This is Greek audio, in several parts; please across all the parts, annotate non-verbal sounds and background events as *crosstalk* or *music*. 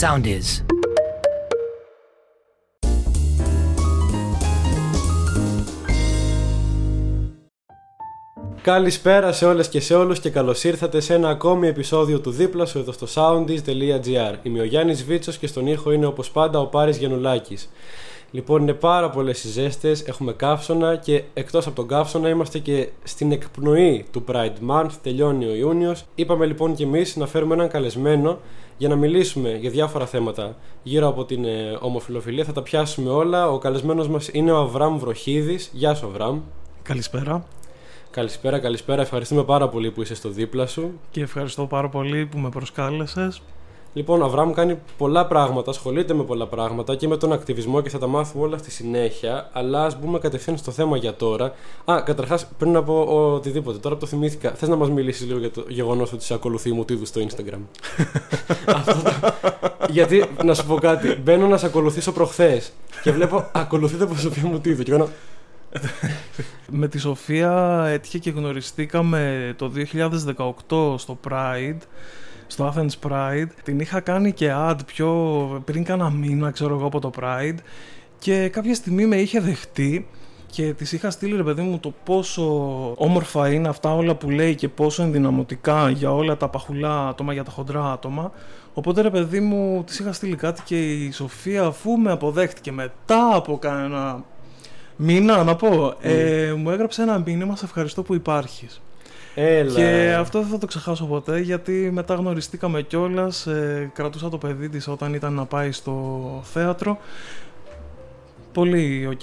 sound is. Καλησπέρα σε όλες και σε όλους και καλώς ήρθατε σε ένα ακόμη επεισόδιο του δίπλα σου εδώ στο soundis.gr Είμαι ο Γιάννης Βίτσος και στον ήχο είναι όπως πάντα ο Πάρης Γενουλάκης Λοιπόν είναι πάρα πολλές οι ζέστες, έχουμε καύσωνα και εκτός από τον καύσωνα είμαστε και στην εκπνοή του Pride Month, τελειώνει ο Ιούνιος. Είπαμε λοιπόν και εμείς να φέρουμε έναν καλεσμένο για να μιλήσουμε για διάφορα θέματα γύρω από την ε, ομοφιλοφιλία Θα τα πιάσουμε όλα, ο καλεσμένος μας είναι ο Αβραμ Βροχίδης Γεια σου Αβραμ Καλησπέρα. Καλησπέρα, καλησπέρα. Ευχαριστούμε πάρα πολύ που είσαι στο δίπλα σου. Και ευχαριστώ πάρα πολύ που με προσκάλεσες. Λοιπόν, ο Αβραμ κάνει πολλά πράγματα, ασχολείται με πολλά πράγματα και με τον ακτιβισμό και θα τα μάθουμε όλα στη συνέχεια. Αλλά ας μπούμε κατευθείαν στο θέμα για τώρα. Α, καταρχάς, πριν να πω οτιδήποτε, τώρα που το θυμήθηκα, θες να μας μιλήσεις λίγο για το γεγονός ότι σε ακολουθεί μου τίδου στο Instagram; *laughs* Αυτό το... Γιατί, να σου πω κάτι, μπαίνω να σε ακολουθήσω προχθές και βλέπω ακολουθείτε προσωπία μου τίδου. Και κάνω, με τη Σοφία έτυχε και γνωριστήκαμε το 2018 στο Pride, στο Athens Pride. Την είχα κάνει και ad πιο πριν κάνα μήνα, ξέρω εγώ, από το Pride και κάποια στιγμή με είχε δεχτεί και της είχα στείλει ρε παιδί μου το πόσο όμορφα είναι αυτά όλα που λέει και πόσο ενδυναμωτικά για όλα τα παχουλά άτομα, για τα χοντρά άτομα. Οπότε ρε παιδί μου της είχα στείλει κάτι και η Σοφία αφού με αποδέχτηκε μετά από κανένα μήνα να πω, ε, μου έγραψε ένα μήνυμα σε ευχαριστώ που υπάρχεις. Έλα. Και αυτό δεν θα το ξεχάσω ποτέ γιατί μετά γνωριστήκαμε κιόλας. Ε, κρατούσα το παιδί της όταν ήταν να πάει στο θέατρο. Πολύ οκ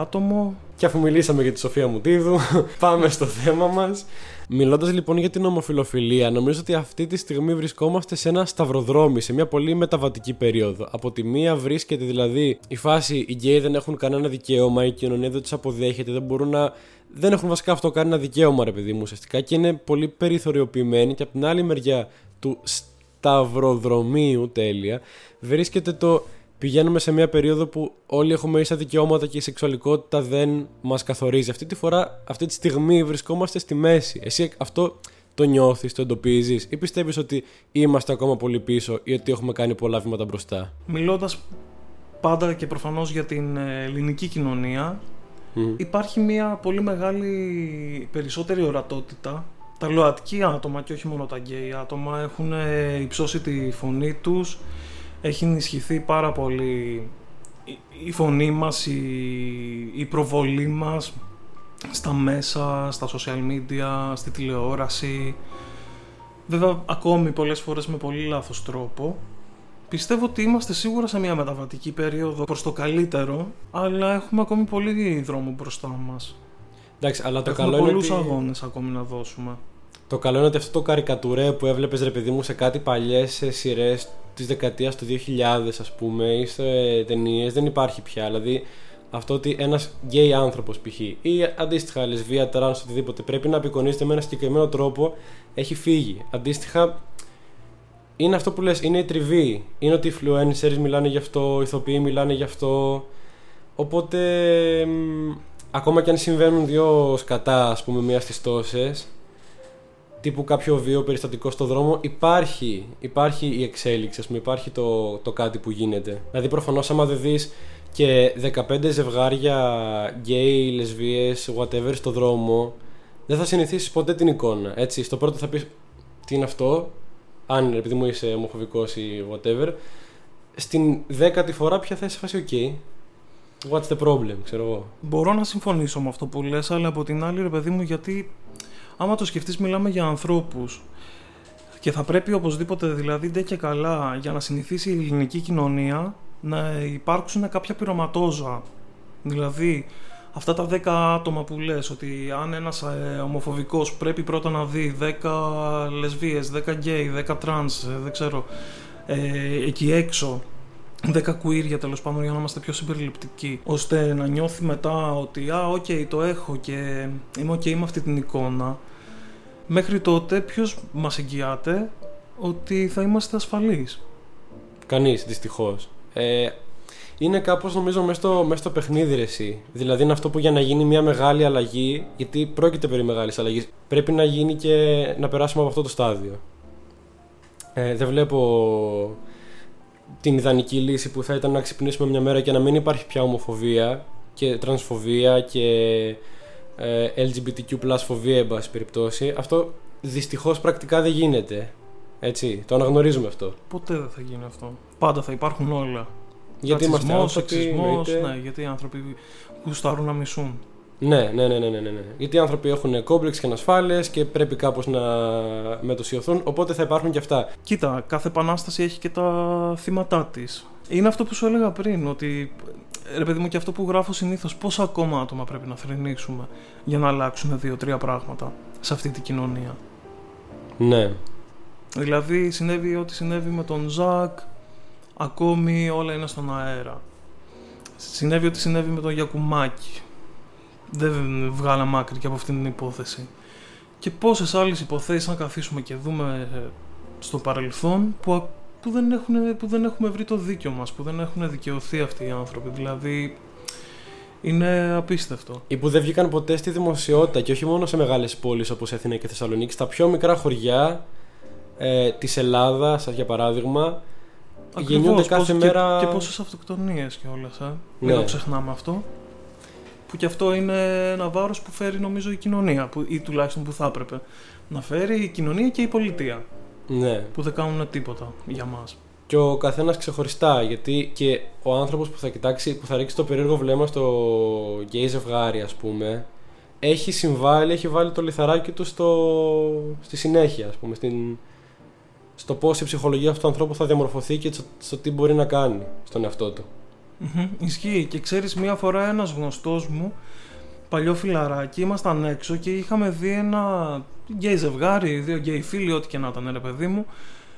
άτομο. Και αφού μιλήσαμε για τη Σοφία Μουτίδου, *laughs* πάμε στο θέμα μας. Μιλώντας λοιπόν για την ομοφιλοφιλία, νομίζω ότι αυτή τη στιγμή βρισκόμαστε σε ένα σταυροδρόμι, σε μια πολύ μεταβατική περίοδο. Από τη μία βρίσκεται δηλαδή η φάση οι γκέι δεν έχουν κανένα δικαίωμα, η κοινωνία δεν τους αποδέχεται, δεν μπορούν να. Δεν έχουν βασικά αυτό κανένα δικαίωμα, ρε παιδί μου, ουσιαστικά και είναι πολύ περιθωριοποιημένοι. Και από την άλλη μεριά του σταυροδρομίου, τέλεια, βρίσκεται το πηγαίνουμε σε μια περίοδο που όλοι έχουμε ίσα δικαιώματα και η σεξουαλικότητα δεν μας καθορίζει. Αυτή τη φορά, αυτή τη στιγμή βρισκόμαστε στη μέση. Εσύ αυτό το νιώθεις, το εντοπίζεις, ή πιστεύεις ότι είμαστε ακόμα πολύ πίσω ή ότι έχουμε κάνει πολλά βήματα μπροστά; Μιλώντας πάντα και προφανώς για την ε, ελληνική κοινωνία, υπάρχει μια πολύ μεγάλη περισσότερη ορατότητα. Τα ΛΟΑΤΚΙ άτομα και όχι μόνο τα γκέι άτομα έχουν ε, υψώσει τη φωνή τους έχει ενισχυθεί πάρα πολύ η φωνή μας, η, η προβολή μας στα μέσα, στα social media, στη τηλεόραση. Βέβαια, ακόμη πολλές φορές με πολύ λάθος τρόπο. Πιστεύω ότι είμαστε σίγουρα σε μια μεταβατική περίοδο προς το καλύτερο, αλλά έχουμε ακόμη πολύ δρόμο μπροστά μας. Εντάξει, αλλά το έχουμε καλό είναι πολλούς ότι... αγώνες ακόμη να δώσουμε. Το καλό είναι ότι αυτό το καρικατουρέ που έβλεπες ρε παιδί μου σε κάτι παλιές σειρές της δεκαετίας του 2000 ας πούμε ή σε ταινίες δεν υπάρχει πια. Δηλαδή αυτό ότι ένας γκέι άνθρωπος π.χ. ή αντίστοιχα λεσβία, τρανς, οτιδήποτε πρέπει να απεικονίζεται με ένα συγκεκριμένο τρόπο έχει φύγει. Αντίστοιχα είναι αυτό που λες, είναι η τριβή. Είναι ότι οι influencers μιλάνε γι' αυτό, οι ηθοποιοί μιλάνε γι' αυτό. Οπότε μ, ακόμα και αν συμβαίνουν δύο σκατά ας πούμε μία στις τόσες τύπου κάποιο βίαιο περιστατικό στο δρόμο, υπάρχει, υπάρχει η εξέλιξη, ας πούμε, υπάρχει το, το κάτι που γίνεται. Δηλαδή, προφανώς, άμα δεν δεις και 15 ζευγάρια γκέι, λεσβείες, whatever στο δρόμο, δεν θα συνηθίσεις ποτέ την εικόνα. Έτσι, στο πρώτο θα πεις τι είναι αυτό, αν επειδή μου είσαι ομοφοβικός ή whatever. Στην δέκατη φορά πια θα είσαι φάση ok. What's the problem, ξέρω εγώ. Μπορώ να συμφωνήσω με αυτό που λες, αλλά από την άλλη, ρε παιδί μου, γιατί άμα το σκεφτείς μιλάμε για ανθρώπους και θα πρέπει οπωσδήποτε δηλαδή ντε και καλά για να συνηθίσει η ελληνική κοινωνία να υπάρξουν κάποια πειραματόζωα. Δηλαδή αυτά τα 10 άτομα που λες ότι αν ένας ε, ομοφοβικός πρέπει πρώτα να δει 10 λεσβίες, 10 γκέι, 10 τρανς, ε, δεν ξέρω, ε, εκεί έξω 10 queerια τέλος πάντων για να είμαστε πιο συμπεριληπτικοί, ώστε να νιώθει μετά ότι Α, οκ, το έχω και είμαι οκ με αυτή την εικόνα. Μέχρι τότε, ποιος μας εγγυάται ότι θα είμαστε ασφαλείς; Κανείς, δυστυχώς. Ε, είναι κάπως νομίζω μέσα στο, μέσα στο παιχνίδι ρε, εσύ. Δηλαδή είναι αυτό που για να γίνει μια μεγάλη αλλαγή, γιατί πρόκειται περί μεγάλης αλλαγής, πρέπει να γίνει και να περάσουμε από αυτό το στάδιο. Ε, δεν βλέπω την ιδανική λύση που θα ήταν να ξυπνήσουμε μια μέρα και να μην υπάρχει πια ομοφοβία και τρανσφοβία και ε, LGBTQ φοβία εν πάση περιπτώσει. Αυτό δυστυχώς πρακτικά δεν γίνεται. Έτσι, το αναγνωρίζουμε αυτό. Ποτέ δεν θα γίνει αυτό. Πάντα θα υπάρχουν όλα. Γιατί είμαστε άνθρωποι, ναι, γιατί οι άνθρωποι γουστάρουν να μισούν. Ναι, ναι, ναι, ναι, ναι, ναι. Γιατί οι άνθρωποι έχουν κόμπλεξ και ανασφάλειες και πρέπει κάπως να μετωσιωθούν, οπότε θα υπάρχουν και αυτά. Κοίτα, κάθε επανάσταση έχει και τα θύματά της. Είναι αυτό που σου έλεγα πριν, ότι ρε παιδί μου και αυτό που γράφω συνήθως, πόσα ακόμα άτομα πρέπει να θρυνήσουμε για να αλλάξουν δύο-τρία πράγματα σε αυτή την κοινωνία; Ναι. Δηλαδή συνέβη ό,τι συνέβη με τον Ζακ, ακόμη όλα είναι στον αέρα. Συνέβη ό,τι συνέβη με τον Γιακουμάκη. Δεν βγάλαμε άκρη και από αυτήν την υπόθεση. Και πόσες άλλες υποθέσεις να καθίσουμε και δούμε ε, στο παρελθόν που, που, δεν έχουν, που δεν έχουμε βρει το δίκιο μας, που δεν έχουν δικαιωθεί αυτοί οι άνθρωποι. Δηλαδή είναι απίστευτο. Ή που δεν βγήκαν ποτέ στη δημοσιότητα και όχι μόνο σε μεγάλες πόλεις όπως Αθήνα και Θεσσαλονίκη, στα πιο μικρά χωριά ε, της Ελλάδας, για παράδειγμα, Ακριβώς, γεννιούνται κάθε μέρα. Και, και πόσες αυτοκτονίες και όλα. Ε. Ναι. Μην το ξεχνάμε αυτό. Που και αυτό είναι ένα βάρος που φέρει νομίζω η κοινωνία, που, ή τουλάχιστον που θα έπρεπε να φέρει η κοινωνία και η πολιτεία. Ναι. Που δεν κάνουν τίποτα για μας. Και ο καθένας ξεχωριστά, γιατί και ο άνθρωπος που θα κοιτάξει, που θα ρίξει το περίεργο βλέμμα στο γκέι ζευγάρι, ας πούμε, έχει συμβάλει, έχει βάλει το λιθαράκι του στο... στη συνέχεια, ας πούμε, στην, στο πώς η ψυχολογία αυτού του ανθρώπου θα διαμορφωθεί και στο τι μπορεί να κάνει στον εαυτό του. Mm-hmm, ισχύει. Και ξέρεις, μία φορά ένας γνωστός μου, παλιό φιλαράκι, ήμασταν έξω και είχαμε δει ένα γκέι ζευγάρι, δύο γκέι φίλοι, ό,τι και να ήταν, ρε παιδί μου,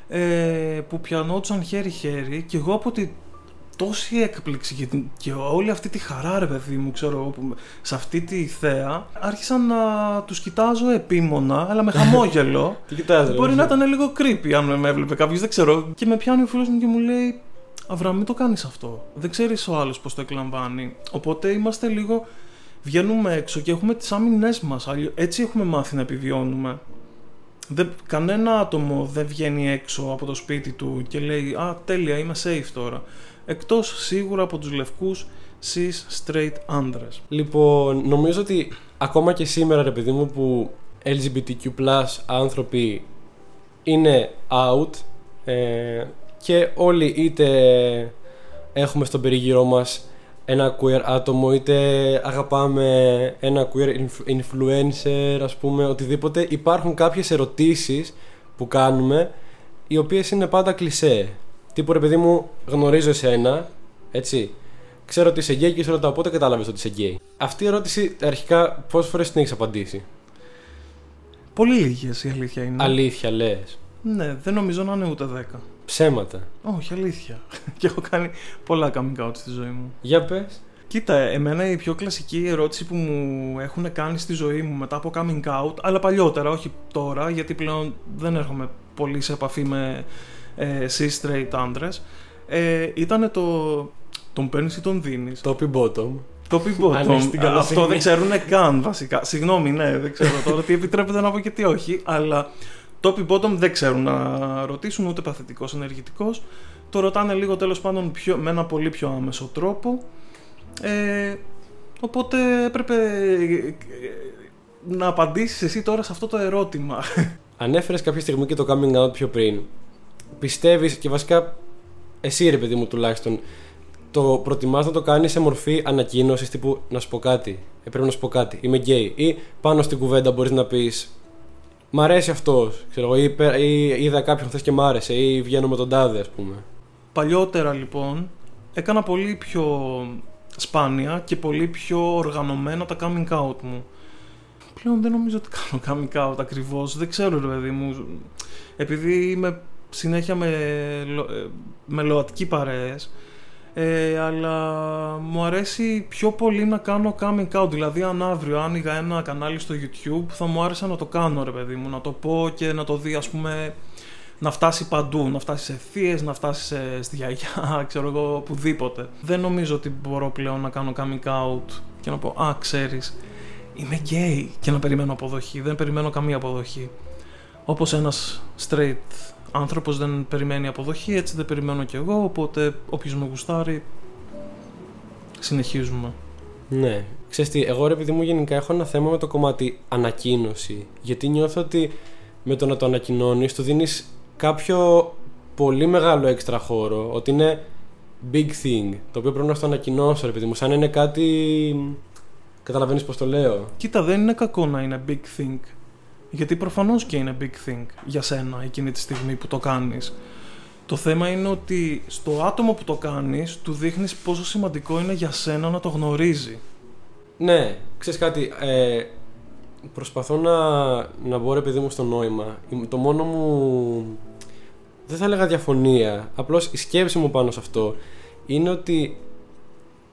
ε, που πιανόντουσαν χέρι-χέρι και εγώ από τη τόση έκπληξη και, και όλη αυτή τη χαρά ρε παιδί μου ξέρω σε αυτή τη θέα άρχισαν να τους κοιτάζω επίμονα αλλά με χαμόγελο *laughs* Τι κοιτάζω μπορεί να ήταν λίγο creepy αν με έβλεπε κάποιος δεν ξέρω και με πιάνει ο φίλος μου και μου λέει Αβραάμ μην το κάνεις αυτό. Δεν ξέρεις ο άλλος πως το εκλαμβάνει. Οπότε είμαστε λίγο βγαίνουμε έξω και έχουμε τις άμυνές μας. Έτσι έχουμε μάθει να επιβιώνουμε. Δεν, κανένα άτομο δεν βγαίνει έξω από το σπίτι του και λέει «Α, τέλεια, είμαι safe τώρα» εκτός σίγουρα από τους λευκούς cis straight άντρες. Λοιπόν, νομίζω ότι ακόμα και σήμερα ρε παιδί μου που LGBTQ άνθρωποι είναι out ε, και όλοι είτε έχουμε στον περιγυρό μας ένα queer άτομο είτε αγαπάμε ένα queer influencer ας πούμε οτιδήποτε υπάρχουν κάποιες ερωτήσεις που κάνουμε οι οποίες είναι πάντα κλισέ τύπου ρε παιδί μου, γνωρίζω εσένα, έτσι. Ξέρω ότι είσαι γκέι και σε ρωτάω πότε κατάλαβες ότι είσαι γκέι. Αυτή η ερώτηση αρχικά πόσες φορές την έχεις απαντήσει; Πολύ λίγες η αλήθεια είναι. Αλήθεια λες. Ναι, δεν νομίζω να είναι ούτε 10. Ψέματα. Όχι, αλήθεια. *laughs* και έχω κάνει πολλά coming out στη ζωή μου. Για πες. Κοίτα, εμένα η πιο κλασική ερώτηση που μου έχουν κάνει στη ζωή μου μετά από coming out, αλλά παλιότερα, όχι τώρα, γιατί πλέον δεν έρχομαι πολύ σε επαφή με ε, straight άντρες, ε, ήταν το. Τον παίρνεις ή τον δίνεις; Topi bottom. Topi bottom. Αυτό δεν ξέρουν καν βασικά. Συγγνώμη, ναι, δεν ξέρω τώρα τι επιτρέπεται να πω και τι όχι. Αλλά topi bottom δεν ξέρουν να ρωτήσουν ούτε παθητικός ενεργητικός. Το ρωτάνε λίγο τέλος πάντων πιο, με ένα πολύ πιο άμεσο τρόπο. Ε, οπότε έπρεπε ε, να απαντήσεις εσύ τώρα σε αυτό το ερώτημα. Ανέφερες κάποια στιγμή και το coming out πιο πριν πιστεύεις και βασικά εσύ ρε παιδί μου τουλάχιστον το προτιμάς να το κάνεις σε μορφή ανακοίνωσης τύπου να σου πω κάτι. Ε, πρέπει να σου πω κάτι. Είμαι γκέι. Ή πάνω στην κουβέντα μπορείς να πεις Μ' αρέσει αυτός. Ή, ή είδα κάποιον χθες και μ' άρεσε. Ή βγαίνω με τον τάδε, ας πούμε. Παλιότερα λοιπόν έκανα πολύ πιο σπάνια και πολύ πιο οργανωμένα τα coming out μου. Πλέον δεν νομίζω ότι κάνω coming out ακριβώς. Δεν ξέρω ρε παιδί μου. Επειδή είμαι συνέχεια με, ε, με ΛΟΑΤΚΙ παρέες ε, αλλά μου αρέσει πιο πολύ να κάνω coming out δηλαδή αν αύριο άνοιγα ένα κανάλι στο YouTube θα μου άρεσε να το κάνω ρε παιδί μου να το πω και να το δει ας πούμε να φτάσει παντού, να φτάσει σε θείες, να φτάσει σε, στη γιαγιά, *laughs* ξέρω εγώ, οπουδήποτε. Δεν νομίζω ότι μπορώ πλέον να κάνω coming out και να πω «Α, ξέρεις, είμαι gay» και να περιμένω αποδοχή. Δεν περιμένω καμία αποδοχή. Όπως ένας straight άνθρωπος δεν περιμένει αποδοχή, έτσι δεν περιμένω κι εγώ, οπότε όποιος με γουστάρει συνεχίζουμε. Ναι. Ξέρεις τι, εγώ ρε επειδή μου γενικά έχω ένα θέμα με το κομμάτι ανακοίνωση. Γιατί νιώθω ότι με το να το ανακοινώνεις, του δίνεις κάποιο πολύ μεγάλο έξτρα χώρο. Ότι είναι big thing. Το οποίο πρέπει να το ανακοινώσω, ρε παιδί μου. Σαν είναι κάτι. Καταλαβαίνεις πώς το λέω. Κοίτα, δεν είναι κακό να είναι big thing. Γιατί προφανώς και είναι big thing για σένα εκείνη τη στιγμή που το κάνεις. Το θέμα είναι ότι στο άτομο που το κάνεις του δείχνεις πόσο σημαντικό είναι για σένα να το γνωρίζει. Ναι, ξέρεις κάτι, ε, προσπαθώ να, να μπω ρε παιδί μου στο νόημα. Το μόνο μου, δεν θα έλεγα διαφωνία, απλώς η σκέψη μου πάνω σε αυτό είναι ότι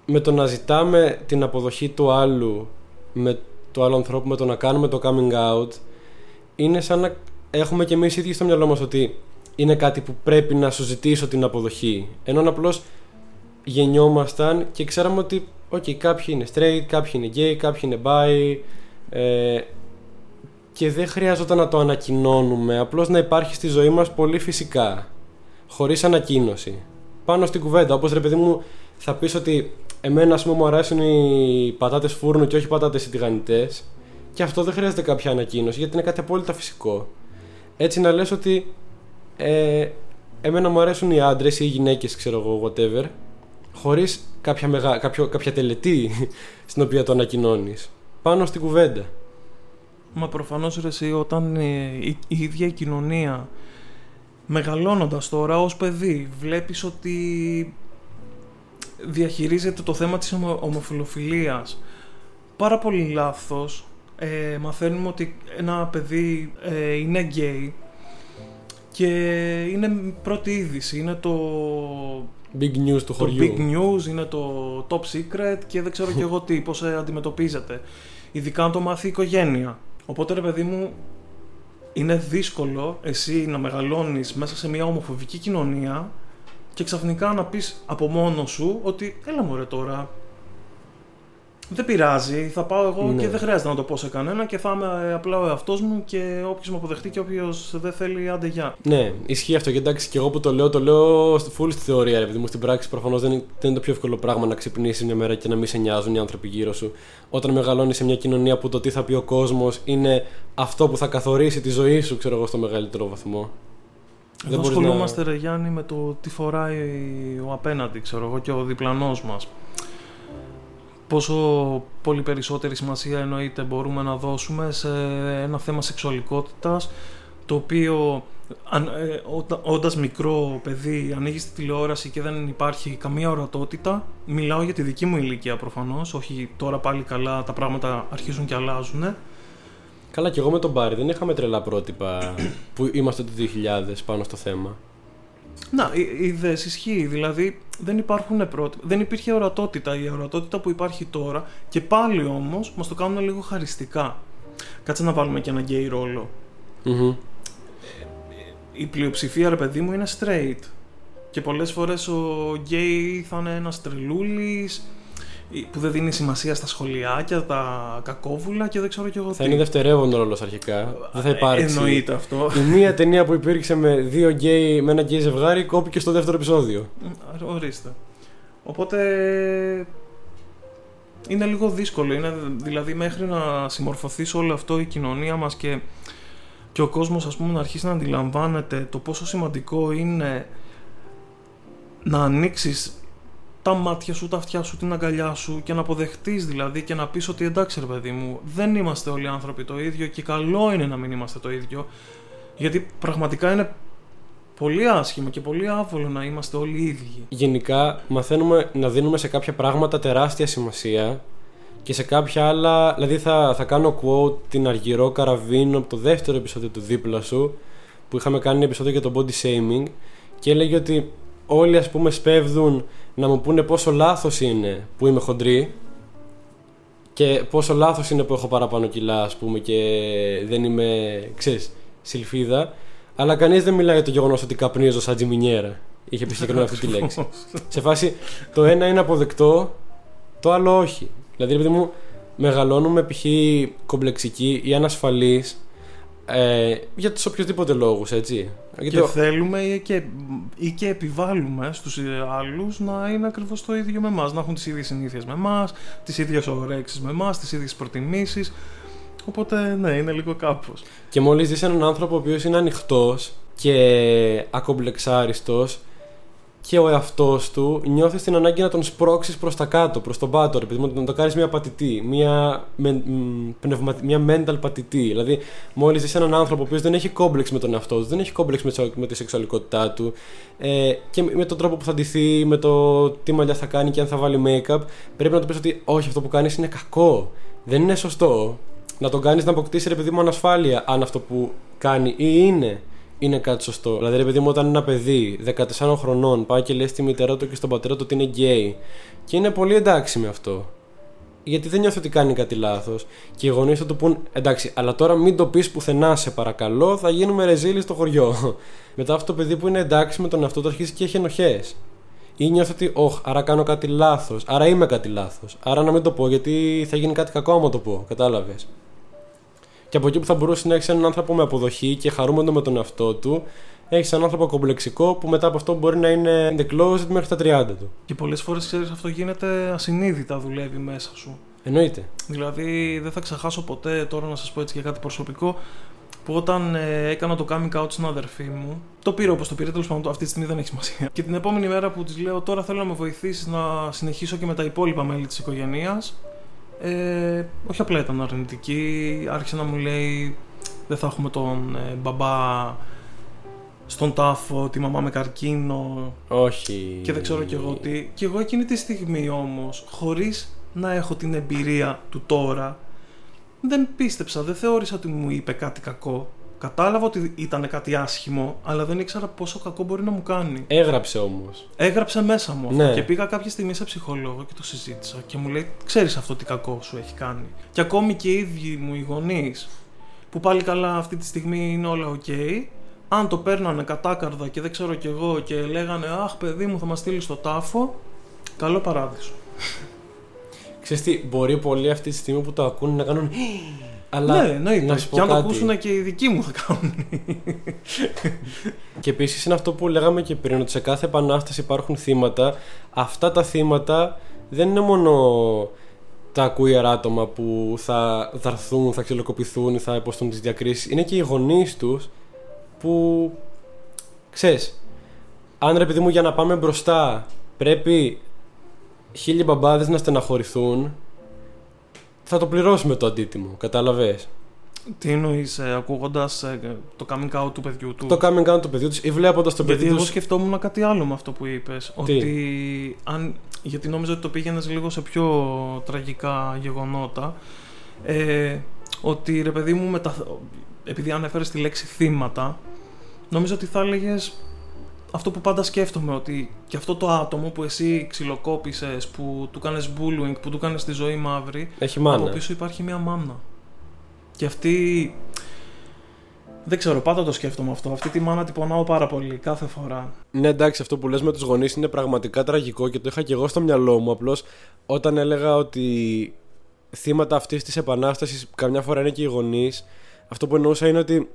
με το να ζητάμε την αποδοχή του άλλου με το άλλο ανθρώπου, με το να κάνουμε το coming out είναι σαν να έχουμε και εμείς ίδιοι στο μυαλό μας ότι είναι κάτι που πρέπει να σου ζητήσω την αποδοχή. Ενώ απλώς γεννιόμασταν και ξέραμε ότι okay, κάποιοι είναι straight, κάποιοι είναι gay, κάποιοι είναι bi ε, και δεν χρειάζονταν να το ανακοινώνουμε, απλώς να υπάρχει στη ζωή μας πολύ φυσικά, χωρίς ανακοίνωση. Πάνω στην κουβέντα, όπως ρε παιδί μου θα πεις ότι εμένα ας πούμε μου αρέσουν οι πατάτες φούρνου και όχι πατάτες τηγανιτές και αυτό δεν χρειάζεται κάποια ανακοίνωση γιατί είναι κάτι απόλυτα φυσικό. Έτσι να λες ότι ε, εμένα μου αρέσουν οι άντρες ή οι γυναίκες, ξέρω εγώ, whatever, χωρίς κάποια, μεγα... κάποια τελετή *laughs* στην οποία το ανακοινώνεις. Πάνω στην κουβέντα. Μα προφανώς ρε εσύ, όταν ε, η, η ίδια η κοινωνία μεγαλώνοντας τώρα ως παιδί βλέπεις ότι διαχειρίζεται το θέμα της ομοφιλοφιλίας πάρα πολύ λάθος ε, μαθαίνουμε ότι ένα παιδί ε, είναι γκέι και είναι πρώτη είδηση, είναι το... Big news του χωριού. Το big news, είναι το top secret και δεν ξέρω και εγώ τι, πώς αντιμετωπίζεται. Ειδικά αν το μάθει η οικογένεια. Οπότε ρε παιδί μου, είναι δύσκολο εσύ να μεγαλώνεις μέσα σε μια ομοφοβική κοινωνία και ξαφνικά να πεις από μόνος σου ότι έλα μωρέ τώρα, δεν πειράζει, θα πάω εγώ και ναι. δεν χρειάζεται να το πω σε κανένα και θα είμαι απλά ο εαυτός μου και όποιος με αποδεχτεί και όποιος δεν θέλει, άντε γεια. Ναι, ισχύει αυτό και εντάξει, και εγώ που το λέω, το λέω full στη θεωρία, επειδή μου στην πράξη προφανώς δεν, δεν είναι το πιο εύκολο πράγμα να ξυπνήσεις μια μέρα και να μην σε νοιάζουν οι άνθρωποι γύρω σου. Όταν μεγαλώνεις σε μια κοινωνία που το τι θα πει ο κόσμος είναι αυτό που θα καθορίσει τη ζωή σου, ξέρω εγώ, στο μεγαλύτερο βαθμό. Εδώ ασχολούμαστε, να... ρε Γιάννη, με το τι φοράει ο απέναντι, ξέρω εγώ, και ο διπλανός μας πόσο πολύ περισσότερη σημασία εννοείται μπορούμε να δώσουμε σε ένα θέμα σεξουαλικότητας το οποίο αν, ε, όντας μικρό παιδί ανοίγεις τη τηλεόραση και δεν υπάρχει καμία ορατότητα μιλάω για τη δική μου ηλικία προφανώς όχι τώρα πάλι καλά τα πράγματα αρχίζουν και αλλάζουν Καλά και εγώ με τον Μπάρι δεν είχαμε τρελά πρότυπα που είμαστε το 2000 πάνω στο θέμα ναι, είδες, ισχύει. Δηλαδή δεν υπάρχουν πρότυπα. Δεν υπήρχε ορατότητα. Η ορατότητα που υπάρχει τώρα και πάλι όμως μας το κάνουν λίγο χαριστικά. Κάτσε να βάλουμε και ένα γκέι ρόλο. Η πλειοψηφία, ρε παιδί μου, είναι straight. Και πολλές φορές ο γκέι θα είναι ένας τρελούλης που δεν δίνει σημασία στα σχολιάκια, τα κακόβουλα και δεν ξέρω κι εγώ τι. Θα είναι δευτερεύον ρόλος αρχικά. Δεν θα υπάρξει. Εννοείται αυτό. Η μία ταινία που υπήρξε με δύο γκέι, με ένα γκέι ζευγάρι, κόπηκε στο δεύτερο επεισόδιο. Ορίστε. Οπότε. Είναι λίγο δύσκολο. Είναι, δηλαδή, μέχρι να συμμορφωθεί σε όλο αυτό η κοινωνία μας και, και ο κόσμος, ας πούμε, να αρχίσει να αντιλαμβάνεται το πόσο σημαντικό είναι να ανοίξεις τα μάτια σου, τα αυτιά σου, την αγκαλιά σου και να αποδεχτείς δηλαδή και να πεις ότι εντάξει ρε παιδί μου, δεν είμαστε όλοι άνθρωποι το ίδιο και καλό είναι να μην είμαστε το ίδιο. Γιατί πραγματικά είναι πολύ άσχημο και πολύ άβολο να είμαστε όλοι οι ίδιοι. Γενικά μαθαίνουμε να δίνουμε σε κάποια πράγματα τεράστια σημασία και σε κάποια άλλα, δηλαδή θα, θα κάνω quote την Αργυρό Καραβίνο από το δεύτερο επεισόδιο του δίπλα σου που είχαμε κάνει επεισόδιο για το body shaming και έλεγε ότι όλοι ας πούμε σπέβδουν να μου πούνε πόσο λάθος είναι που είμαι χοντρή και πόσο λάθος είναι που έχω παραπάνω κιλά ας πούμε και δεν είμαι, ξέρεις, σιλφίδα. Αλλά κανείς δεν μιλάει για το γεγονός ότι καπνίζω σαν τζιμινιέρα. Είχε πει συγκεκριμένα αυτή τη λέξη. *laughs* Σε φάση το ένα είναι αποδεκτό το άλλο όχι. Δηλαδή επειδή μου μεγαλώνουμε π.χ. κομπλεξική ή ανασφαλής Ε, για τους οποιοδήποτε λόγους, έτσι. Και το... θέλουμε και, ή και επιβάλλουμε στους άλλους να είναι ακριβώς το ίδιο με εμάς. Να έχουν τις ίδιες συνήθειες με εμάς, τις ίδιες ωρέξεις με εμάς, τις ίδιες προτιμήσεις. Οπότε, ναι, είναι λίγο κάπως. Και μόλις δεις έναν άνθρωπο ο οποίος είναι ανοιχτός και ακομπλεξάριστος, και ο εαυτός του νιώθεις την ανάγκη να τον σπρώξεις προς τα κάτω, προς τον πάτο, επειδή να το κάνεις μια πατητή, μια, με, πνευμα, μια mental πατητή. Δηλαδή, μόλις δει έναν άνθρωπο ο οποίος δεν έχει κόμπλεξ με τον εαυτό του, δεν έχει κόμπλεξ με, με τη σεξουαλικότητά του ε, και με τον τρόπο που θα ντυθεί, με το τι μαλλιά θα κάνει και αν θα βάλει make-up, πρέπει να του πεις ότι όχι, αυτό που κάνεις είναι κακό. Δεν είναι σωστό. Να τον κάνεις να αποκτήσει ρε παιδί μου ανασφάλεια αν αυτό που κάνει ή είναι είναι κάτι σωστό. Δηλαδή, ρε παιδί μου, όταν ένα παιδί 14 χρονών πάει και λέει στη μητέρα του και στον πατέρα του ότι είναι γκέι και είναι πολύ εντάξει με αυτό. Γιατί δεν νιώθει ότι κάνει κάτι λάθος. Και οι γονείς θα του πούν εντάξει, αλλά τώρα μην το πεις πουθενά, σε παρακαλώ, θα γίνουμε ρεζίλοι στο χωριό. *laughs* Μετά αυτό το παιδί που είναι εντάξει με τον εαυτό του αρχίζει και έχει ενοχές. Ή νιώθει ότι, όχι, άρα κάνω κάτι λάθος, άρα είμαι κάτι λάθος. Άρα να μην το πω γιατί θα γίνει κάτι κακό άμα το πω. Κατάλαβες. Και από εκεί που θα μπορούσε να έχεις έναν άνθρωπο με αποδοχή και χαρούμενο με τον εαυτό του, έχεις έναν άνθρωπο κομπλεξικό που μετά από αυτό μπορεί να είναι in the closet μέχρι τα 30 του. Και πολλές φορές ξέρεις αυτό γίνεται ασυνείδητα δουλεύει μέσα σου. Εννοείται. Δηλαδή δεν θα ξεχάσω ποτέ τώρα να σας πω έτσι για κάτι προσωπικό που όταν ε, έκανα το coming out στην αδερφή μου, το πήρε όπως το πήρε, τέλος πάντων αυτή τη στιγμή δεν έχει σημασία. Και την επόμενη μέρα που της λέω τώρα θέλω να με βοηθήσεις να συνεχίσω και με τα υπόλοιπα μέλη της οικογένειας, ε, όχι απλά ήταν αρνητική, άρχισε να μου λέει δεν θα έχουμε τον ε, μπαμπά στον τάφο, τη μαμά με καρκίνο. Όχι. Και δεν ξέρω κι εγώ τι. Και εγώ εκείνη τη στιγμή όμως, χωρίς να έχω την εμπειρία του τώρα, δεν πίστεψα, δεν θεώρησα ότι μου είπε κάτι κακό. Κατάλαβα ότι ήταν κάτι άσχημο, αλλά δεν ήξερα πόσο κακό μπορεί να μου κάνει. Έγραψε όμως. Έγραψε μέσα μου αυτό. Ναι. Και πήγα κάποια στιγμή σε ψυχολόγο και το συζήτησα. Και μου λέει: Ξέρεις αυτό τι κακό σου έχει κάνει. Και ακόμη και οι ίδιοι μου οι γονείς, που πάλι καλά αυτή τη στιγμή είναι όλα οκ, αν το παίρνανε κατάκαρδα και δεν ξέρω κι εγώ και λέγανε Αχ, παιδί μου, θα μας στείλεις στο τάφο, καλό παράδεισο. Ξέρεις τι, μπορεί πολλοί αυτή τη στιγμή που το ακούνε να κάνουν αλλά ναι, εννοείται. Να και αν το ακούσουν και οι δικοί μου θα κάνουν. και επίσης είναι αυτό που λέγαμε και πριν, ότι σε κάθε επανάσταση υπάρχουν θύματα. Αυτά τα θύματα δεν είναι μόνο τα queer άτομα που θα δαρθούν, θα ξελοκοπηθούν, θα υποστούν τις διακρίσεις. Είναι και οι γονείς τους που ξέρεις, αν ρε παιδί μου για να πάμε μπροστά πρέπει χίλιοι μπαμπάδες να στεναχωρηθούν θα το πληρώσουμε το αντίτιμο. Κατάλαβες; Τι εννοείς, ε, ακούγοντας ε, το coming out του παιδιού του; Το coming out του παιδιού του ή βλέποντας το παιδί του. Γιατί εγώ σκεφτόμουν κάτι άλλο με αυτό που είπες. Ότι αν. Γιατί νόμιζα ότι το πήγαινες λίγο σε πιο τραγικά γεγονότα. Ε, ότι ρε παιδί μου, μετα... επειδή ανέφερες τη λέξη θύματα, νόμιζα ότι θα έλεγες αυτό που πάντα σκέφτομαι ότι και αυτό το άτομο που εσύ ξυλοκόπησες, που του κάνει bullying, που του κάνει τη ζωή μαύρη, Έχει μάνα. από πίσω υπάρχει μια μάνα. Και αυτή. Δεν ξέρω, πάντα το σκέφτομαι αυτό. Αυτή τη μάνα την πονάω πάρα πολύ κάθε φορά. Ναι, εντάξει, αυτό που λες με τους γονείς είναι πραγματικά τραγικό και το είχα και εγώ στο μυαλό μου. Απλώς όταν έλεγα ότι θύματα αυτής της επανάστασης καμιά φορά είναι και οι γονείς, αυτό που εννοούσα είναι ότι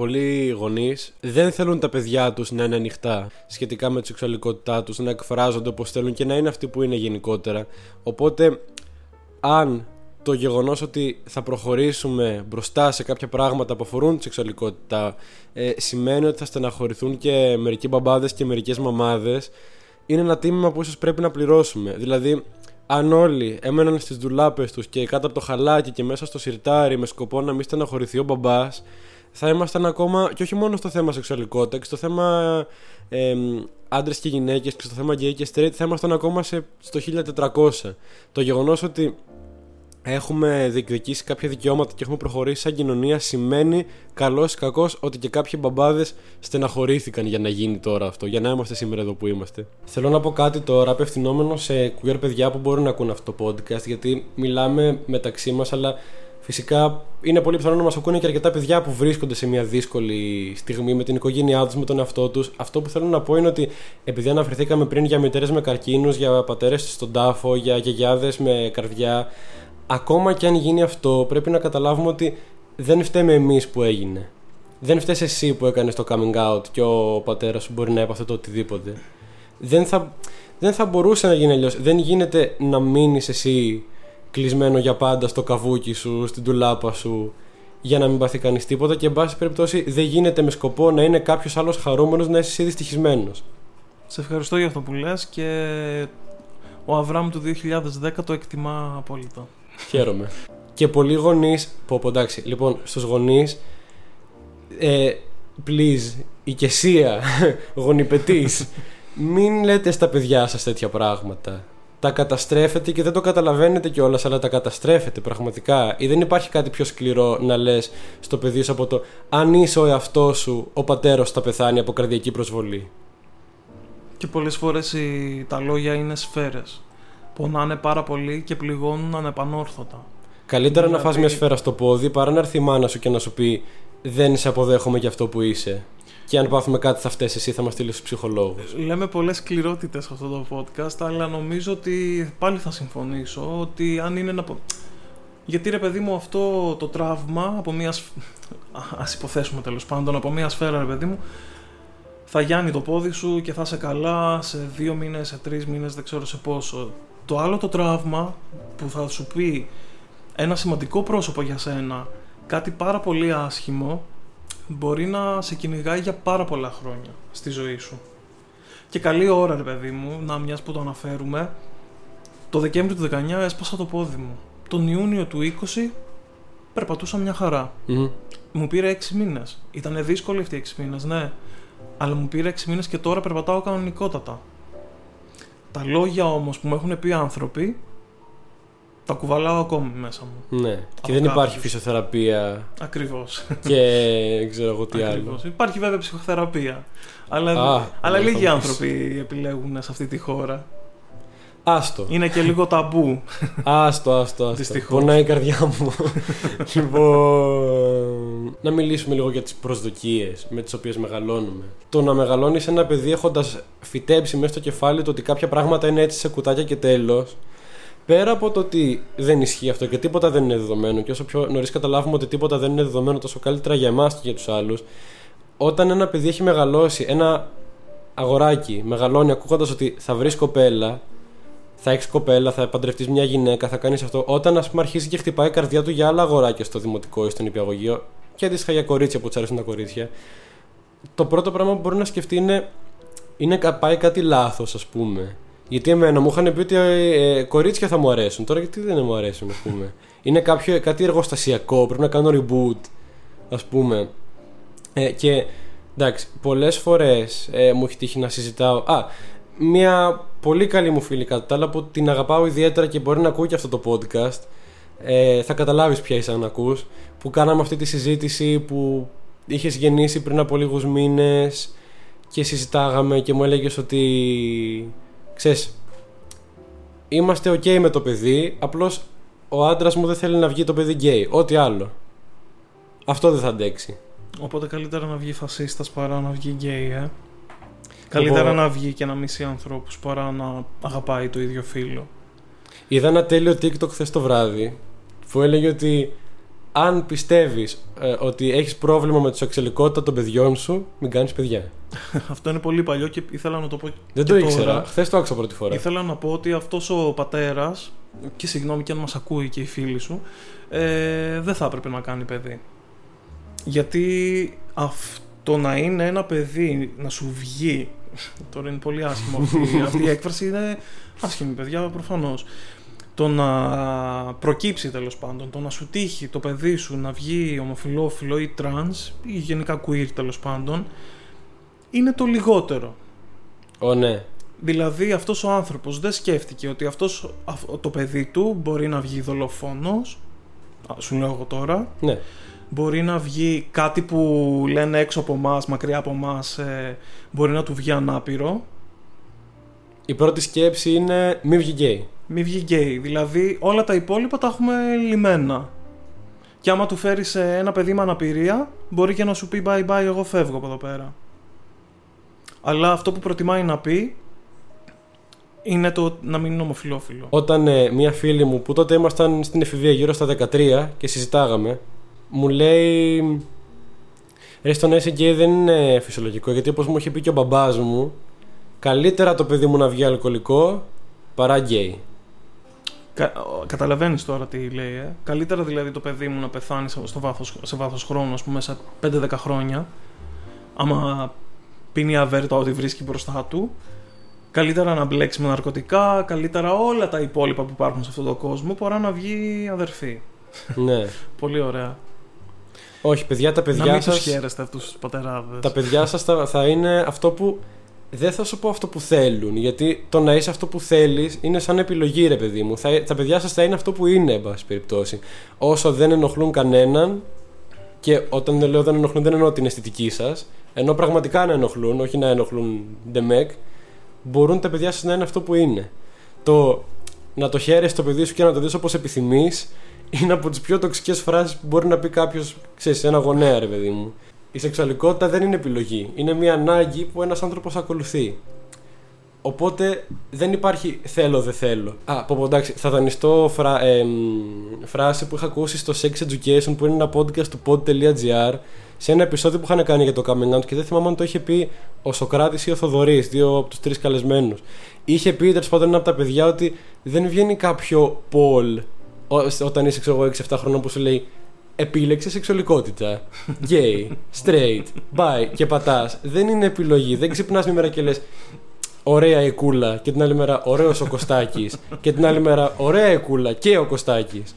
πολλοί γονείς δεν θέλουν τα παιδιά τους να είναι ανοιχτά σχετικά με τη σεξουαλικότητά τους, να εκφράζονται όπως θέλουν και να είναι αυτοί που είναι γενικότερα. Οπότε, αν το γεγονός ότι θα προχωρήσουμε μπροστά σε κάποια πράγματα που αφορούν τη σεξουαλικότητα ε, σημαίνει ότι θα στεναχωρηθούν και μερικοί μπαμπάδες και μερικές μαμάδες, είναι ένα τίμημα που ίσως πρέπει να πληρώσουμε. Δηλαδή, αν όλοι έμεναν στις δουλάπε τους και κάτω από το χαλάκι και μέσα στο σιρτάρι με σκοπό να μην στεναχωρηθεί ο μπαμπάς, θα ήμασταν ακόμα και όχι μόνο στο θέμα σεξουαλικότητας και στο θέμα ε, άντρες και γυναίκες και στο θέμα gay και straight θα ήμασταν ακόμα σε, στο 1400. Το γεγονός ότι έχουμε διεκδικήσει κάποια δικαιώματα και έχουμε προχωρήσει σαν κοινωνία σημαίνει καλό ή κακό ότι και κάποιοι μπαμπάδες στεναχωρήθηκαν για να γίνει τώρα αυτό, για να είμαστε σήμερα εδώ που είμαστε. Θέλω να πω κάτι τώρα απευθυνόμενο σε queer παιδιά που μπορούν να ακούν αυτό το podcast, γιατί μιλάμε μεταξύ μας, αλλά Φυσικά είναι πολύ πιθανό να μας ακούνε και αρκετά παιδιά που βρίσκονται σε μια δύσκολη στιγμή με την οικογένειά τους, με τον εαυτό τους. Αυτό που θέλω να πω είναι ότι επειδή αναφερθήκαμε πριν για μητέρες με καρκίνους, για πατέρες στον τάφο, για γιαγιάδες με καρδιά, ακόμα και αν γίνει αυτό, πρέπει να καταλάβουμε ότι δεν φταίμε εμείς που έγινε. Δεν φταίει εσύ που έκανες το coming out και ο πατέρας σου μπορεί να έπαθε το οτιδήποτε. Δεν θα, δεν θα μπορούσε να γίνει αλλιώς. Δεν γίνεται να μείνεις εσύ κλεισμένο για πάντα στο καβούκι σου, στην τουλάπα σου, για να μην πάθει κανείς τίποτα και εν πάση περιπτώσει δεν γίνεται με σκοπό να είναι κάποιος άλλος χαρούμενος να είσαι εσύ δυστυχισμένο. Σε ευχαριστώ για αυτό που λες και ο Αβραμ του 2010 το εκτιμά απόλυτα. Χαίρομαι. και πολλοί γονείς. Πω, πω, εντάξει. Λοιπόν, στους γονείς. Ε, please, οικεσία, *laughs* γονιπετής, μην λέτε στα παιδιά σας τέτοια πράγματα. Τα καταστρέφετε και δεν το καταλαβαίνετε κιόλας, αλλά τα καταστρέφετε πραγματικά. Ή δεν υπάρχει κάτι πιο σκληρό να λες στο παιδί σου από το Αν είσαι ο εαυτός σου, ο πατέρας θα πεθάνει από καρδιακή προσβολή. Και πολλές φορές οι... τα λόγια είναι σφαίρες. Πονάνε πάρα πολύ και πληγώνουν ανεπανόρθωτα. Καλύτερα να Δηλαδή- φας μια σφαίρα στο πόδι παρά να έρθει η μάνα σου και να σου πει Δεν σε αποδέχομαι για αυτό που είσαι. Και αν πάθουμε κάτι θα φταίει εσύ, θα μας στείλεις στους ψυχολόγους. Λέμε πολλές σκληρότητες σε αυτό το podcast, αλλά νομίζω ότι πάλι θα συμφωνήσω ότι αν είναι να... πω- Γιατί ρε παιδί μου αυτό το τραύμα από μια... σφ- *laughs* Ας υποθέσουμε τέλος πάντων από μια σφαίρα ρε παιδί μου θα γιάνει το πόδι σου και θα είσαι καλά σε δύο μήνες, σε τρεις μήνες, δεν ξέρω σε πόσο. Το άλλο το τραύμα που θα σου πει ένα σημαντικό πρόσωπο για σένα, κάτι πάρα πολύ άσχημο, μπορεί να σε κυνηγάει για πάρα πολλά χρόνια στη ζωή σου. Και καλή ώρα, ρε παιδί μου, να μιας που το αναφέρουμε, το Δεκέμβριο του 19 έσπασα το πόδι μου. Τον Ιούνιο του 20 περπατούσα μια χαρά. Μμμ. Μου πήρε 6 μήνες. Ήταν δύσκολη αυτή οι 6 μήνες, ναι. Αλλά μου πήρε 6 μήνες και τώρα περπατάω κανονικότατα. Τα λόγια όμως που μου έχουν πει άνθρωποι, τα κουβαλάω ακόμη μέσα μου. Ναι. Από Και δεν υπάρχει κάποιους. φυσιοθεραπεία Ακριβώς. και ξέρω εγώ τι άλλο. Ακριβώς. Υπάρχει βέβαια ψυχοθεραπεία. Αλλά, Α, αλλά ναι, λίγοι θα μου πεις. άνθρωποι επιλέγουν σε αυτή τη χώρα. Άστο. Είναι και λίγο ταμπού. Άστο, άστο, άστο. Δυστυχώς. Πονάει η καρδιά μου. *laughs* λοιπόν, να μιλήσουμε λίγο για τις προσδοκίες με τις οποίες μεγαλώνουμε. Το να μεγαλώνεις ένα παιδί έχοντας φυτέψει μέσα στο κεφάλι το ότι κάποια πράγματα είναι έτσι σε κουτάκια και τέλος, πέρα από το ότι δεν ισχύει αυτό και τίποτα δεν είναι δεδομένο και όσο πιο νωρίς καταλάβουμε ότι τίποτα δεν είναι δεδομένο τόσο καλύτερα για εμάς και για τους άλλους, όταν ένα παιδί έχει μεγαλώσει, ένα αγοράκι μεγαλώνει ακούγοντας ότι θα βρεις κοπέλα, θα έχεις κοπέλα, θα παντρευτείς μια γυναίκα, θα κάνεις αυτό. Όταν ας πούμε αρχίζει και χτυπάει η καρδιά του για άλλα αγοράκια στο δημοτικό ή στον υπηαγωγείο και αντίστοιχα για κορίτσια που τους αρέσουν τα κορίτσια, το πρώτο πράγμα που μπορεί να σκεφτεί είναι, είναι κα- πάει κάτι λάθος, ας πούμε. Γιατί εμένα μου είχαν πει ότι ε, ε, κορίτσια θα μου αρέσουν. Τώρα γιατί δεν μου αρέσουν, ας πούμε. είναι κάποιο, κάτι εργοστασιακό, πρέπει να κάνω reboot, ας πούμε. Ε, και εντάξει, πολλές φορές ε, μου έχει τύχει να συζητάω. Α, μια πολύ καλή μου φίλη κατά τα άλλα που την αγαπάω ιδιαίτερα και μπορεί να ακούει και αυτό το podcast. Ε, θα καταλάβεις ποια είσαι αν ακούς που κάναμε αυτή τη συζήτηση που είχες γεννήσει πριν από λίγους μήνες και συζητάγαμε και μου έλεγες ότι ξέρεις είμαστε ok με το παιδί απλώς ο άντρας μου δεν θέλει να βγει το παιδί γκέι ό,τι άλλο αυτό δεν θα αντέξει Οπότε καλύτερα να βγει φασίστας παρά να βγει γκέι, ε. Καλύτερα να βγει και να μισεί ανθρώπους παρά να αγαπάει το ίδιο φίλο. Είδα ένα τέλειο TikTok χθες το βράδυ που έλεγε ότι αν πιστεύεις ε, ότι έχεις πρόβλημα με τη σεξουαλικότητα των παιδιών σου, μην κάνεις παιδιά. *laughs* Αυτό είναι πολύ παλιό και ήθελα να το πω Δεν και το τώρα. ήξερα. Χθες το άκουσα πρώτη φορά. Ήθελα να πω ότι αυτός ο πατέρας, και συγγνώμη και αν μας ακούει και οι φίλοι σου, ε, δεν θα έπρεπε να κάνει παιδί. Γιατί αυτό να είναι ένα παιδί, να σου βγει, *laughs* τώρα είναι πολύ άσχημο αυτή, *laughs* αυτή η έκφραση, είναι άσχημη παιδιά προφανώς. Το να προκύψει τέλος πάντων, το να σου τύχει το παιδί σου να βγει ομοφυλόφιλο ή τρανς ή γενικά queer τέλος πάντων, είναι το λιγότερο. Ω, ναι. Δηλαδή αυτός ο άνθρωπος δεν σκέφτηκε ότι αυτός, αυ- το παιδί του μπορεί να βγει δολοφόνος, α, σου λέω εγώ τώρα, ναι. μπορεί να βγει κάτι που λένε έξω από μας, μακριά από μας, ε, μπορεί να του βγει ανάπηρο, Η πρώτη σκέψη είναι μη βγει γκέι. Μη βγει γκέι. Δηλαδή όλα τα υπόλοιπα τα έχουμε λυμένα. Και άμα του φέρεις ε, ένα παιδί με αναπηρία, μπορεί και να σου πει bye bye, εγώ φεύγω από εδώ πέρα. Αλλά αυτό που προτιμάει να πει είναι το να μην είναι ομοφυλόφιλο. Όταν ε, μία φίλη μου που τότε ήμασταν στην εφηβεία γύρω στα 13 και συζητάγαμε μου λέει. Ρε, στο να είσαι γκέι δεν είναι φυσιολογικό γιατί όπως μου είχε πει και ο μπαμπάς μου, καλύτερα το παιδί μου να βγει αλκοολικό παρά γκέι. Κα, καταλαβαίνεις τώρα τι λέει, ε. Καλύτερα δηλαδή το παιδί μου να πεθάνει στο βάθος, σε βάθος χρόνου, ας πούμε, μέσα 5-10 χρόνια, άμα πίνει αβέρτα ό,τι βρίσκει μπροστά του, καλύτερα να μπλέξει με ναρκωτικά, καλύτερα όλα τα υπόλοιπα που υπάρχουν σε αυτόν τον κόσμο, παρά να βγει αδερφή. ναι. *laughs* Πολύ ωραία. Όχι, παιδιά, τα παιδιά να μην σας... τους χαίρεστε αυτούς τους πατεράδες. Τα παιδιά σας θα, θα είναι αυτό που... Δεν θα σου πω αυτό που θέλουν, γιατί το να είσαι αυτό που θέλεις είναι σαν επιλογή, ρε παιδί μου. Θα, τα παιδιά σας θα είναι αυτό που είναι, εν πάση περιπτώσει. Όσο δεν ενοχλούν κανέναν, και όταν δεν λέω δεν ενοχλούν, δεν εννοώ την αισθητική σας, ενώ πραγματικά να ενοχλούν, όχι να ενοχλούν ντεμεκ, μπορούν τα παιδιά σας να είναι αυτό που είναι. Το να το χαίρεσαι το παιδί σου και να το δεις όπως επιθυμείς είναι από τις πιο τοξικές φράσεις που μπορεί να πει κάποιος, ξέρεις, ένα γονέα ρε παιδί μου. Η σεξουαλικότητα δεν είναι επιλογή. Είναι μια ανάγκη που ένας άνθρωπος ακολουθεί. Οπότε δεν υπάρχει θέλω δεν θέλω. Α, πω, πω εντάξει, θα δανειστώ φρα, ε, φράση που είχα ακούσει στο Sex Education που είναι ένα podcast του pod.gr σε ένα επεισόδιο που είχαν κάνει για το coming out και δεν θυμάμαι αν το είχε πει ο Σοκράτης ή ο Θοδωρής, δύο από τους τρεις καλεσμένους. Είχε πει τέλος πάντων ένα από τα παιδιά ότι δεν βγαίνει κάποιο poll όταν είσαι ξέρω εγώ 6-7 χρόνια που σου λέει επίλεξε σεξουαλικότητα. Gay, straight, bi και πατάς. Δεν είναι επιλογή. Δεν ξυπνάς μια μέρα και λες ωραία η κούλα και την άλλη μέρα ωραίος ο Κωστάκης και την άλλη μέρα ωραία η κούλα και ο Κωστάκης.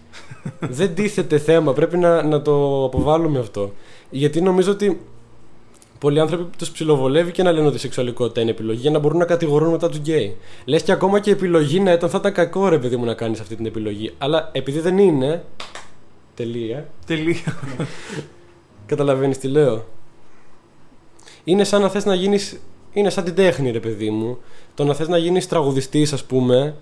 Δεν τίθεται θέμα. Πρέπει να, να το αποβάλουμε αυτό. Γιατί νομίζω ότι πολλοί άνθρωποι τους ψιλοβολεύει και να λένε ότι η σεξουαλικότητα είναι επιλογή για να μπορούν να κατηγορούν μετά τους γκέι. Λες και ακόμα και επιλογή να ήταν, θα ήταν κακό ρε παιδί μου να κάνεις αυτή την επιλογή. Αλλά επειδή δεν είναι. Τελεία. Τελεία. *laughs* Καταλαβαίνεις τι λέω. Είναι σαν να θες να γίνεις. Είναι σαν την τέχνη, ρε παιδί μου. Το να θες να γίνεις τραγουδιστής, ας πούμε,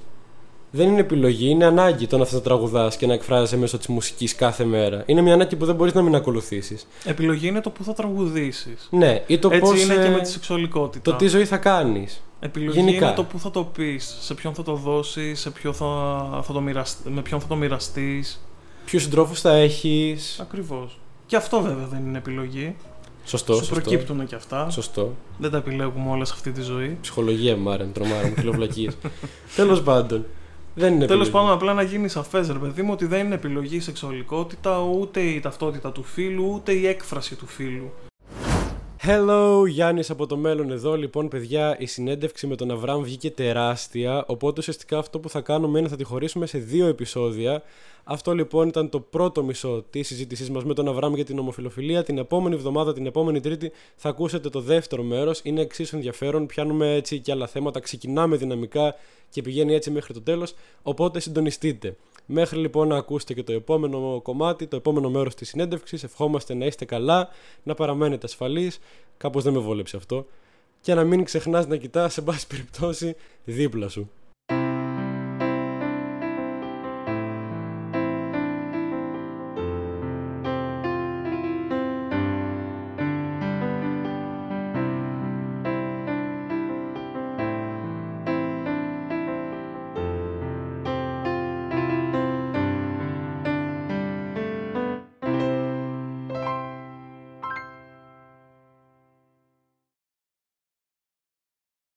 δεν είναι επιλογή, είναι ανάγκη το να θες να τραγουδάς και να εκφράζεσαι μέσω της μουσικής κάθε μέρα. Είναι μια ανάγκη που δεν μπορείς να μην ακολουθήσεις. Επιλογή είναι το που θα τραγουδήσεις. Ναι, ή το Έτσι πώς, είναι ε, και με τη σεξουαλικότητα. Το τι ζωή θα κάνεις. Επιλογή Γενικά. είναι το που θα το πεις, σε ποιον θα το δώσεις, σε ποιο θα, θα το μοιρασ- με ποιον θα το μοιραστείς. Ποιους συντρόφους θα έχεις. Ακριβώς. Και αυτό βέβαια δεν είναι επιλογή. Σωστό. Σου σωστό. προκύπτουν και αυτά. Σωστό. Δεν τα επιλέγουμε όλα σε αυτή τη ζωή. Ψυχολογία μάρεν, τρομάρα μου, φιλοβλακίε. *laughs* Τέλος πάντων. Δεν είναι Τέλος επιλογή. πάντων, απλά να γίνει σαφές, ρε παιδί μου, ότι δεν είναι επιλογή η σεξουαλικότητα, ούτε η ταυτότητα του φίλου, ούτε η έκφραση του φίλου. Hello, Γιάννης από το μέλλον εδώ. Λοιπόν, παιδιά, η συνέντευξη με τον Αβραμ βγήκε τεράστια. Οπότε ουσιαστικά αυτό που θα κάνουμε είναι θα τη χωρίσουμε σε δύο επεισόδια. Αυτό λοιπόν ήταν το πρώτο μισό της συζήτησής μας με τον Αβραμ για την ομοφιλοφιλία. Την επόμενη εβδομάδα, την επόμενη Τρίτη, θα ακούσετε το δεύτερο μέρος. Είναι εξίσου ενδιαφέρον. Πιάνουμε έτσι και άλλα θέματα. Ξεκινάμε δυναμικά και πηγαίνει έτσι μέχρι το τέλος. Οπότε συντονιστείτε. Μέχρι λοιπόν να ακούσετε και το επόμενο κομμάτι, το επόμενο μέρος της συνέντευξης. Ευχόμαστε να είστε καλά, να παραμένετε ασφαλείς. Κάπως δεν με βόλεψε αυτό. Και να μην ξεχνάς να κοιτάς, σε πάση περιπτώσει, δίπλα σου.